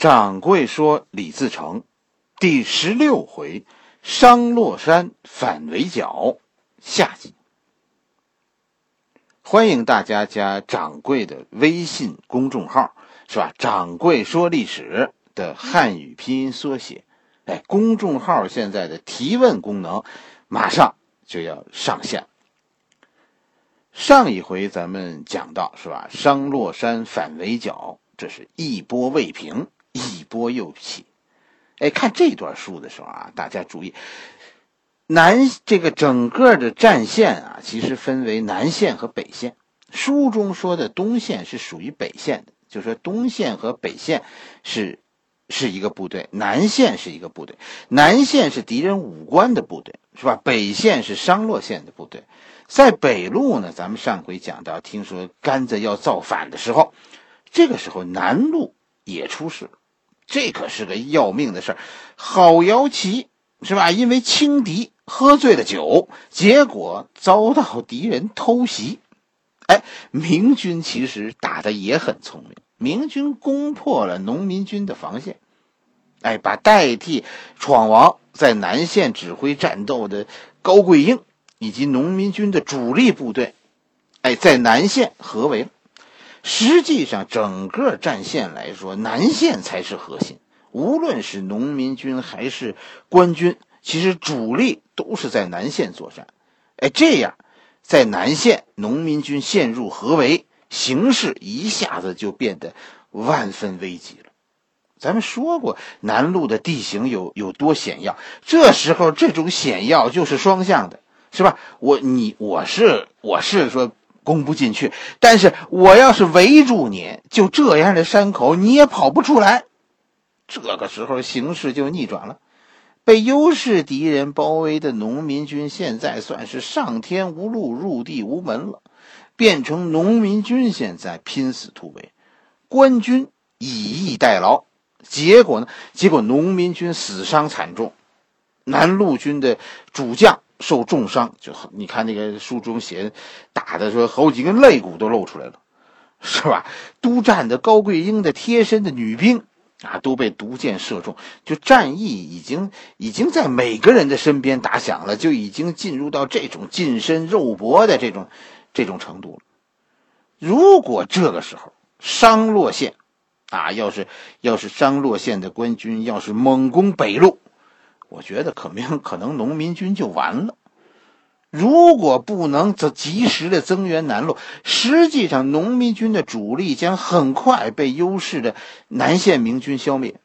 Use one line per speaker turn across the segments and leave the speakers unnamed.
掌柜说：“李自成，第十六回，商洛山反围剿，下集。欢迎大家加掌柜的微信公众号，是吧？掌柜说历史的汉语拼音缩写。哎，公众号现在的提问功能马上就要上线。上一回咱们讲到，是吧？商洛山反围剿，这是一波未平。”一波又起，哎，看这段书的时候啊，大家注意，南这个整个的战线啊，其实分为南线和北线。书中说的东线是属于北线的，就说东线和北线是是一个部队，南线是一个部队。南线是敌人武官的部队，是吧？北线是商洛县的部队。在北路呢，咱们上回讲到，听说甘子要造反的时候，这个时候南路也出事了。这可是个要命的事儿，郝瑶旗是吧？因为轻敌喝醉了酒，结果遭到敌人偷袭。哎，明军其实打的也很聪明，明军攻破了农民军的防线，哎，把代替闯王在南线指挥战斗的高桂英以及农民军的主力部队，哎，在南线合围了。实际上，整个战线来说，南线才是核心。无论是农民军还是官军，其实主力都是在南线作战。哎，这样，在南线，农民军陷入合围，形势一下子就变得万分危急了。咱们说过，南路的地形有有多险要，这时候这种险要就是双向的，是吧？我你我是我是说。攻不进去，但是我要是围住你，就这样的山口你也跑不出来。这个时候形势就逆转了，被优势敌人包围的农民军现在算是上天无路，入地无门了，变成农民军现在拼死突围，官军以逸待劳。结果呢？结果农民军死伤惨重，南路军的主将。受重伤，就你看那个书中写，打的说好几根肋骨都露出来了，是吧？督战的高贵英的贴身的女兵啊，都被毒箭射中，就战役已经已经在每个人的身边打响了，就已经进入到这种近身肉搏的这种这种程度了。如果这个时候商洛县啊，要是要是商洛县的官军要是猛攻北路。我觉得可明可能农民军就完了。如果不能则及时的增援南路，实际上农民军的主力将很快被优势的南线明军消灭。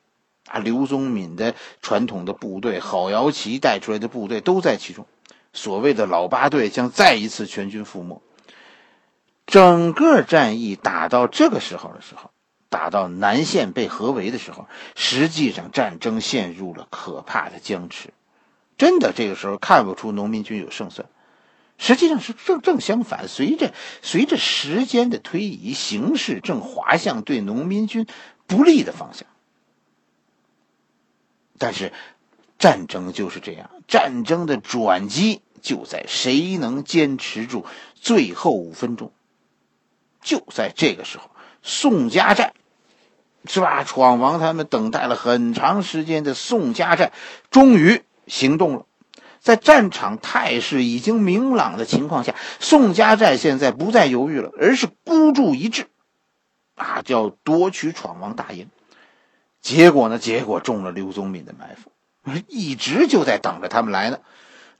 啊，刘宗敏的传统的部队，郝瑶旗带出来的部队都在其中。所谓的老八队将再一次全军覆没。整个战役打到这个时候的时候。打到南线被合围的时候，实际上战争陷入了可怕的僵持。真的，这个时候看不出农民军有胜算，实际上是正正相反。随着随着时间的推移，形势正滑向对农民军不利的方向。但是，战争就是这样，战争的转机就在谁能坚持住最后五分钟。就在这个时候，宋家寨。是吧？闯王他们等待了很长时间的宋家寨，终于行动了。在战场态势已经明朗的情况下，宋家寨现在不再犹豫了，而是孤注一掷，啊，叫夺取闯王大营。结果呢？结果中了刘宗敏的埋伏，一直就在等着他们来呢。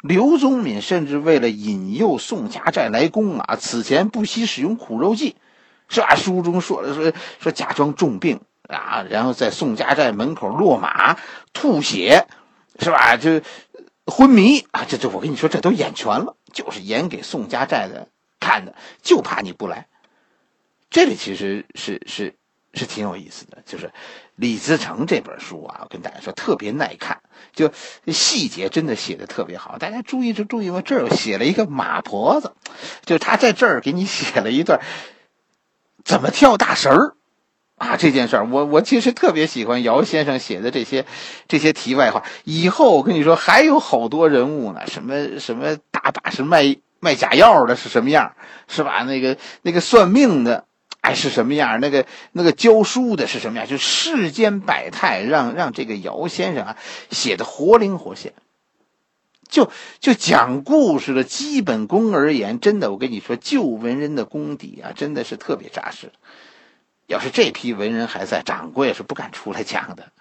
刘宗敏甚至为了引诱宋家寨来攻啊，此前不惜使用苦肉计，是吧？书中说了说说假装重病。啊，然后在宋家寨门口落马、吐血，是吧？就昏迷啊！这这，我跟你说，这都演全了，就是演给宋家寨的看的，就怕你不来。这里其实是是是挺有意思的，就是李自成这本书啊，我跟大家说特别耐看，就细节真的写的特别好。大家注意就注意吧？这儿写了一个马婆子，就他在这儿给你写了一段怎么跳大神儿。啊，这件事儿，我我其实特别喜欢姚先生写的这些这些题外话。以后我跟你说，还有好多人物呢，什么什么大把是卖卖假药的，是什么样，是吧？那个那个算命的，哎是什么样，那个那个教书的是什么样，就世间百态，让让这个姚先生啊写的活灵活现。就就讲故事的基本功而言，真的，我跟你说，旧文人的功底啊，真的是特别扎实。要是这批文人还在，掌柜是不敢出来讲的。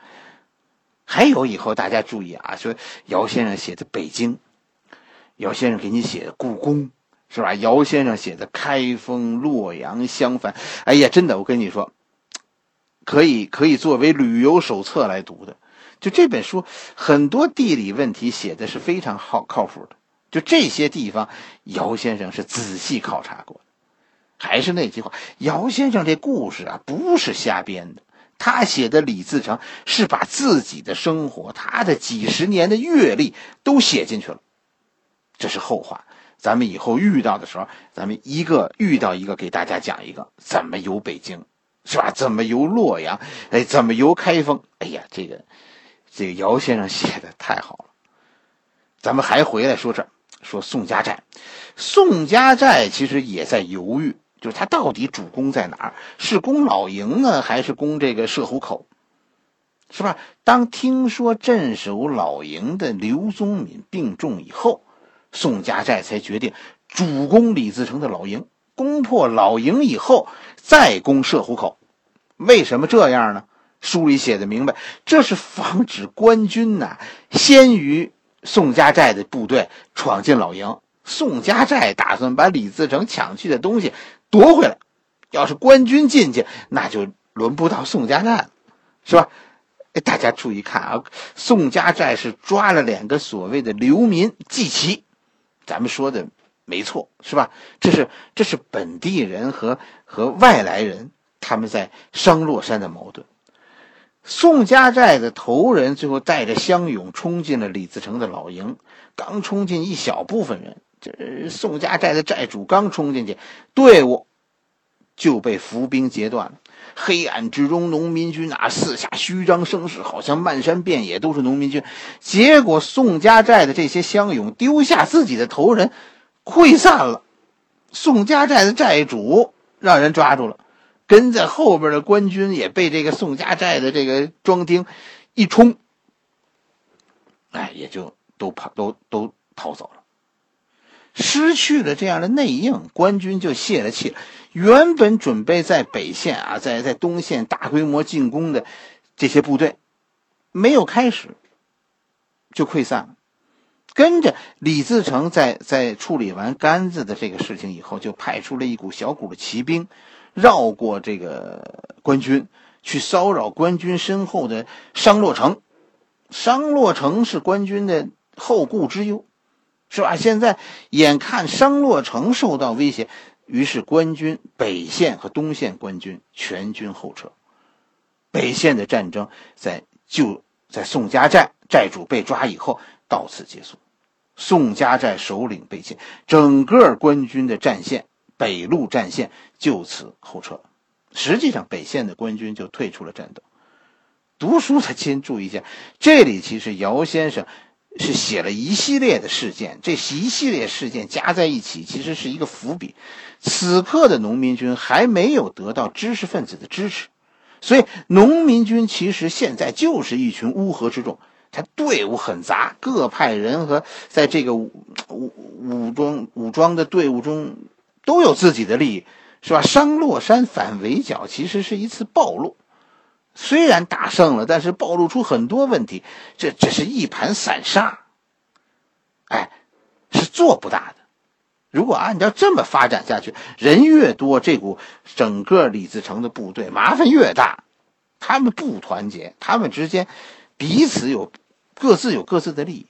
还有以后大家注意啊，说姚先生写的北京，姚先生给你写的故宫，是吧？姚先生写的开封、洛阳、襄樊，哎呀，真的，我跟你说，可以可以作为旅游手册来读的。就这本书，很多地理问题写的是非常好靠谱的。就这些地方，姚先生是仔细考察过的。还是那句话，姚先生这故事啊，不是瞎编的。他写的李自成是把自己的生活、他的几十年的阅历都写进去了。这是后话，咱们以后遇到的时候，咱们一个遇到一个给大家讲一个怎么游北京，是吧？怎么游洛阳？哎，怎么游开封？哎呀，这个。这个姚先生写的太好了，咱们还回来说这说宋家寨，宋家寨其实也在犹豫，就是他到底主攻在哪儿？是攻老营呢，还是攻这个射虎口？是吧？当听说镇守老营的刘宗敏病重以后，宋家寨才决定主攻李自成的老营，攻破老营以后再攻射虎口。为什么这样呢？书里写的明白，这是防止官军呐先于宋家寨的部队闯进老营。宋家寨打算把李自成抢去的东西夺回来，要是官军进去，那就轮不到宋家寨了，是吧？哎，大家注意看啊，宋家寨是抓了两个所谓的流民季琦，咱们说的没错，是吧？这是这是本地人和和外来人他们在商洛山的矛盾。宋家寨的头人最后带着乡勇冲进了李自成的老营，刚冲进一小部分人，这宋家寨的寨主刚冲进去，队伍就被伏兵截断了。黑暗之中，农民军啊四下虚张声势，好像漫山遍野都是农民军。结果宋家寨的这些乡勇丢下自己的头人，溃散了。宋家寨的寨主让人抓住了。跟在后边的官军也被这个宋家寨的这个庄丁一冲，哎，也就都跑都都逃走了。失去了这样的内应，官军就泄了气了。原本准备在北线啊，在在东线大规模进攻的这些部队，没有开始就溃散了。跟着李自成在在处理完杆子的这个事情以后，就派出了一股小股的骑兵。绕过这个官军，去骚扰官军身后的商洛城。商洛城是官军的后顾之忧，是吧？现在眼看商洛城受到威胁，于是官军北线和东线官军全军后撤。北线的战争在就在宋家寨寨主被抓以后到此结束，宋家寨首领被擒，整个官军的战线。北路战线就此后撤，实际上北线的官军就退出了战斗。读书的亲 注意一下，这里其实姚先生是写了一系列的事件，这一系列事件加在一起，其实是一个伏笔。此刻的农民军还没有得到知识分子的支持，所以农民军其实现在就是一群乌合之众，他队伍很杂，各派人和在这个武武装武装的队伍中。都有自己的利益，是吧？商洛山反围剿其实是一次暴露，虽然打胜了，但是暴露出很多问题，这只是一盘散沙，哎，是做不大的。如果按照这么发展下去，人越多，这股整个李自成的部队麻烦越大，他们不团结，他们之间彼此有各自有各自的利益。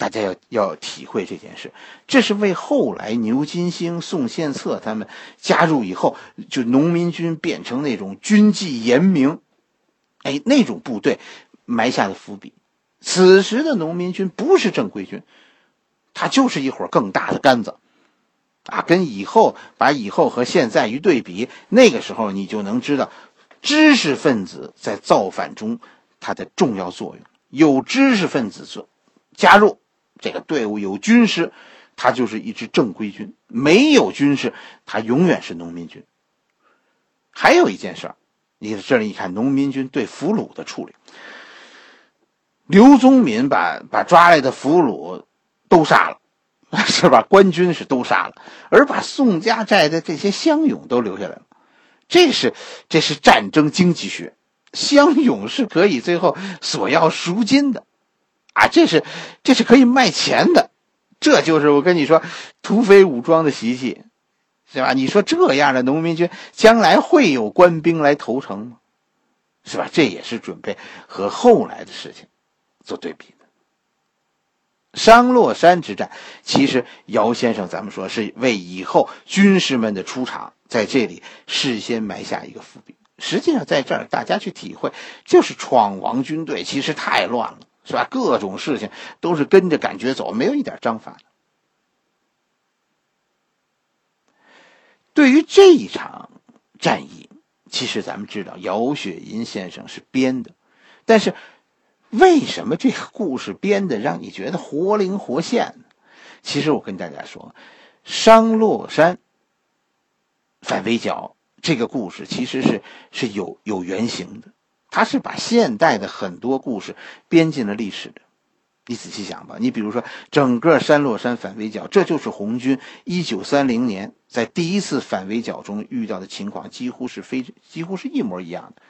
大家要要体会这件事，这是为后来牛金星、宋献策他们加入以后，就农民军变成那种军纪严明，哎，那种部队埋下的伏笔。此时的农民军不是正规军，他就是一伙更大的杆子，啊，跟以后把以后和现在一对比，那个时候你就能知道，知识分子在造反中他的重要作用。有知识分子做加入。这个队伍有军师，他就是一支正规军；没有军师，他永远是农民军。还有一件事儿，你这里一看农民军对俘虏的处理，刘宗敏把把抓来的俘虏都杀了，是吧？官军是都杀了，而把宋家寨的这些乡勇都留下来了。这是这是战争经济学，乡勇是可以最后索要赎金的，啊，这是这是可以卖钱的，这就是我跟你说土匪武装的习气，是吧？你说这样的农民军将来会有官兵来投诚吗？是吧？这也是准备和后来的事情做对比的。商洛山之战，其实姚先生咱们说是为以后军士们的出场。在这里事先埋下一个伏笔，实际上在这儿大家去体会，就是闯王军队其实太乱了，是吧？各种事情都是跟着感觉走，没有一点章法。对于这一场战役，其实咱们知道姚雪银先生是编的，但是为什么这个故事编的让你觉得活灵活现呢？其实我跟大家说，商洛山。反围剿这个故事其实是是有有原型的，他是把现代的很多故事编进了历史的。你仔细想吧，你比如说整个山洛山反围剿，这就是红军一九三零年在第一次反围剿中遇到的情况，几乎是非几乎是一模一样的。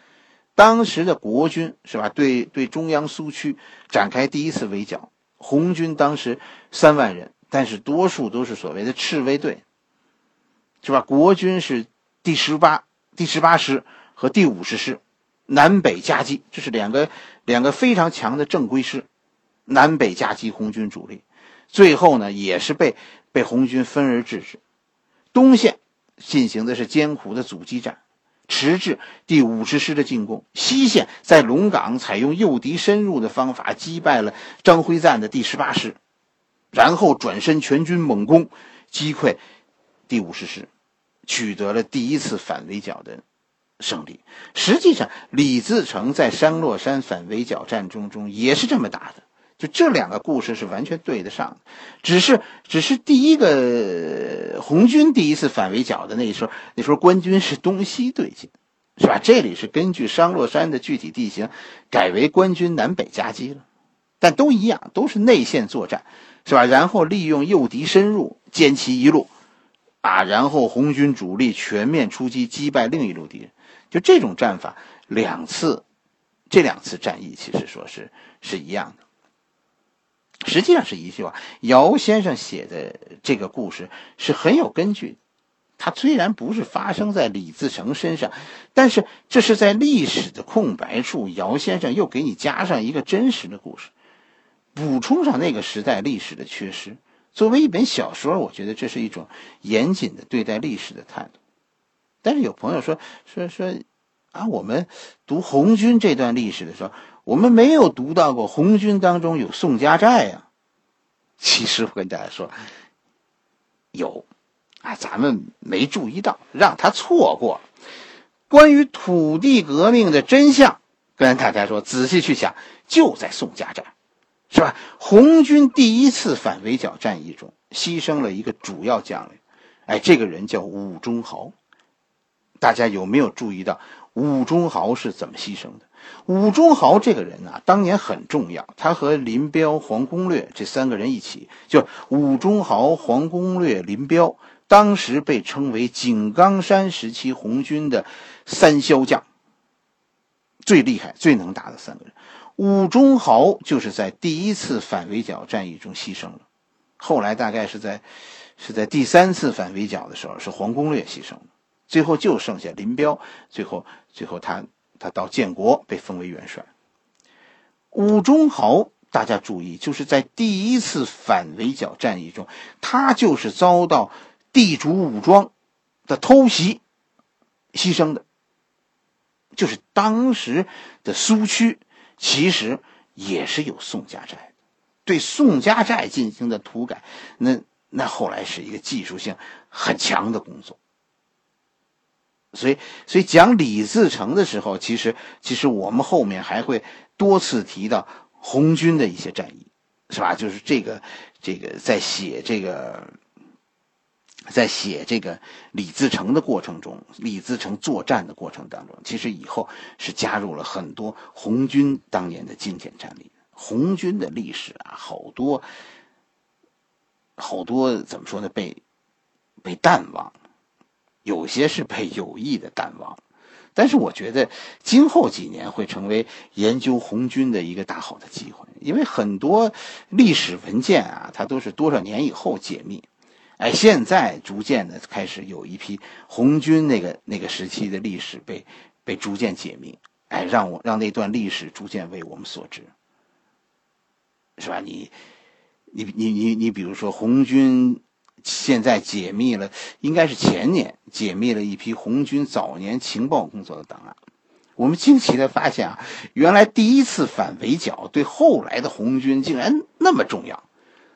当时的国军是吧，对对中央苏区展开第一次围剿，红军当时三万人，但是多数都是所谓的赤卫队。是吧？国军是第十八、第十八师和第五十师，南北夹击，这是两个两个非常强的正规师，南北夹击红军主力。最后呢，也是被被红军分而治之。东线进行的是艰苦的阻击战，迟滞第五十师的进攻。西线在龙岗采用诱敌深入的方法击败了张辉瓒的第十八师，然后转身全军猛攻，击溃。第五十师取得了第一次反围剿的胜利。实际上，李自成在商洛山反围剿战争中也是这么打的。就这两个故事是完全对得上的，只是只是第一个红军第一次反围剿的那时候，那时候官军是东西对进，是吧？这里是根据商洛山的具体地形，改为官军南北夹击了，但都一样，都是内线作战，是吧？然后利用诱敌深入，歼其一路。啊，然后红军主力全面出击，击败另一路敌人，就这种战法，两次，这两次战役其实说是是一样的。实际上是一句话，姚先生写的这个故事是很有根据。他虽然不是发生在李自成身上，但是这是在历史的空白处，姚先生又给你加上一个真实的故事，补充上那个时代历史的缺失。作为一本小说，我觉得这是一种严谨的对待历史的态度。但是有朋友说说说，啊，我们读红军这段历史的时候，我们没有读到过红军当中有宋家寨呀。其实我跟大家说，有，啊，咱们没注意到，让他错过。关于土地革命的真相，跟大家说，仔细去想，就在宋家寨。是吧？红军第一次反围剿战役中牺牲了一个主要将领，哎，这个人叫武忠豪。大家有没有注意到武忠豪是怎么牺牲的？武忠豪这个人啊，当年很重要，他和林彪、黄公略这三个人一起，就武忠豪、黄公略、林彪，当时被称为井冈山时期红军的三骁将，最厉害、最能打的三个人。武忠豪就是在第一次反围剿战役中牺牲了，后来大概是在，是在第三次反围剿的时候，是黄公略牺牲了，最后就剩下林彪，最后最后他他到建国被封为元帅。武忠豪，大家注意，就是在第一次反围剿战役中，他就是遭到地主武装的偷袭牺牲的，就是当时的苏区。其实也是有宋家寨，对宋家寨进行的土改，那那后来是一个技术性很强的工作。所以，所以讲李自成的时候，其实其实我们后面还会多次提到红军的一些战役，是吧？就是这个这个在写这个在写这个李自成的过程中，李自成作战的过程当中，其实以后是加入了很多红军当年的经典战例。红军的历史啊，好多好多怎么说呢？被被淡忘，有些是被有意的淡忘。但是我觉得今后几年会成为研究红军的一个大好的机会，因为很多历史文件啊，它都是多少年以后解密。哎，现在逐渐的开始有一批红军那个那个时期的历史被被逐渐解密，哎，让我让那段历史逐渐为我们所知，是吧？你你你你你，比如说红军现在解密了，应该是前年解密了一批红军早年情报工作的档案，我们惊奇的发现啊，原来第一次反围剿对后来的红军竟然那么重要，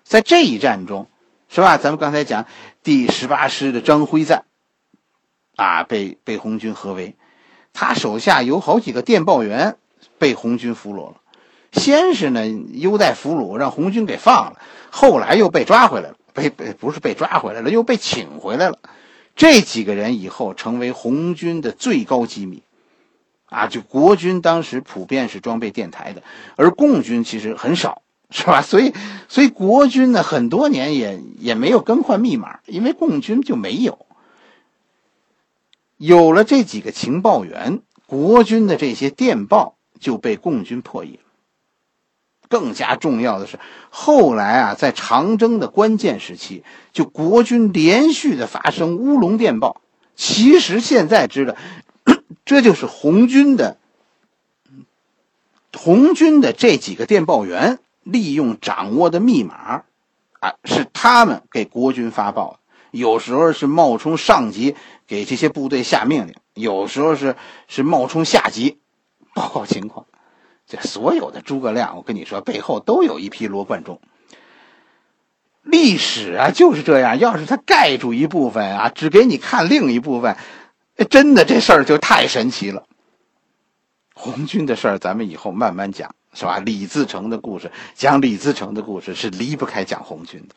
在这一战中。是吧？咱们刚才讲第十八师的张辉赞，啊，被被红军合围，他手下有好几个电报员被红军俘虏了。先是呢优待俘虏，让红军给放了，后来又被抓回来了，被被不是被抓回来了，又被请回来了。这几个人以后成为红军的最高机密，啊，就国军当时普遍是装备电台的，而共军其实很少。是吧？所以，所以国军呢，很多年也也没有更换密码，因为共军就没有。有了这几个情报员，国军的这些电报就被共军破译了。更加重要的是，后来啊，在长征的关键时期，就国军连续的发生乌龙电报。其实现在知道，这就是红军的红军的这几个电报员。利用掌握的密码，啊，是他们给国军发报的。有时候是冒充上级给这些部队下命令，有时候是是冒充下级报告情况。这所有的诸葛亮，我跟你说，背后都有一批罗贯中。历史啊就是这样，要是他盖住一部分啊，只给你看另一部分，真的这事儿就太神奇了。红军的事儿，咱们以后慢慢讲。是吧？李自成的故事，讲李自成的故事是离不开讲红军的。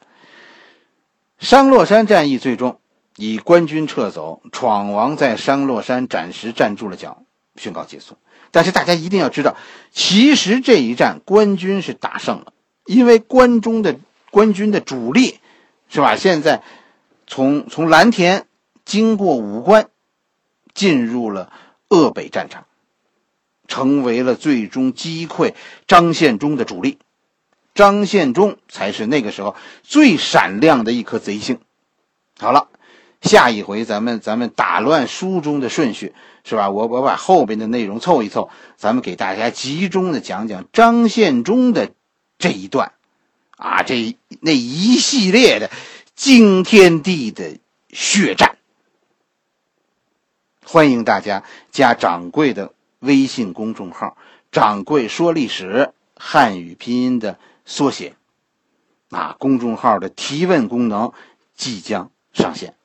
商洛山战役最终以官军撤走，闯王在商洛山暂时站住了脚，宣告结束。但是大家一定要知道，其实这一战官军是打胜了，因为关中的官军的主力，是吧？现在从从蓝田经过武关，进入了鄂北战场。成为了最终击溃张献忠的主力，张献忠才是那个时候最闪亮的一颗贼星。好了，下一回咱们咱们打乱书中的顺序，是吧？我我把后边的内容凑一凑，咱们给大家集中的讲讲张献忠的这一段，啊，这那一系列的惊天地的血战。欢迎大家加掌柜的。微信公众号“掌柜说历史”汉语拼音的缩写，啊，公众号的提问功能即将上线。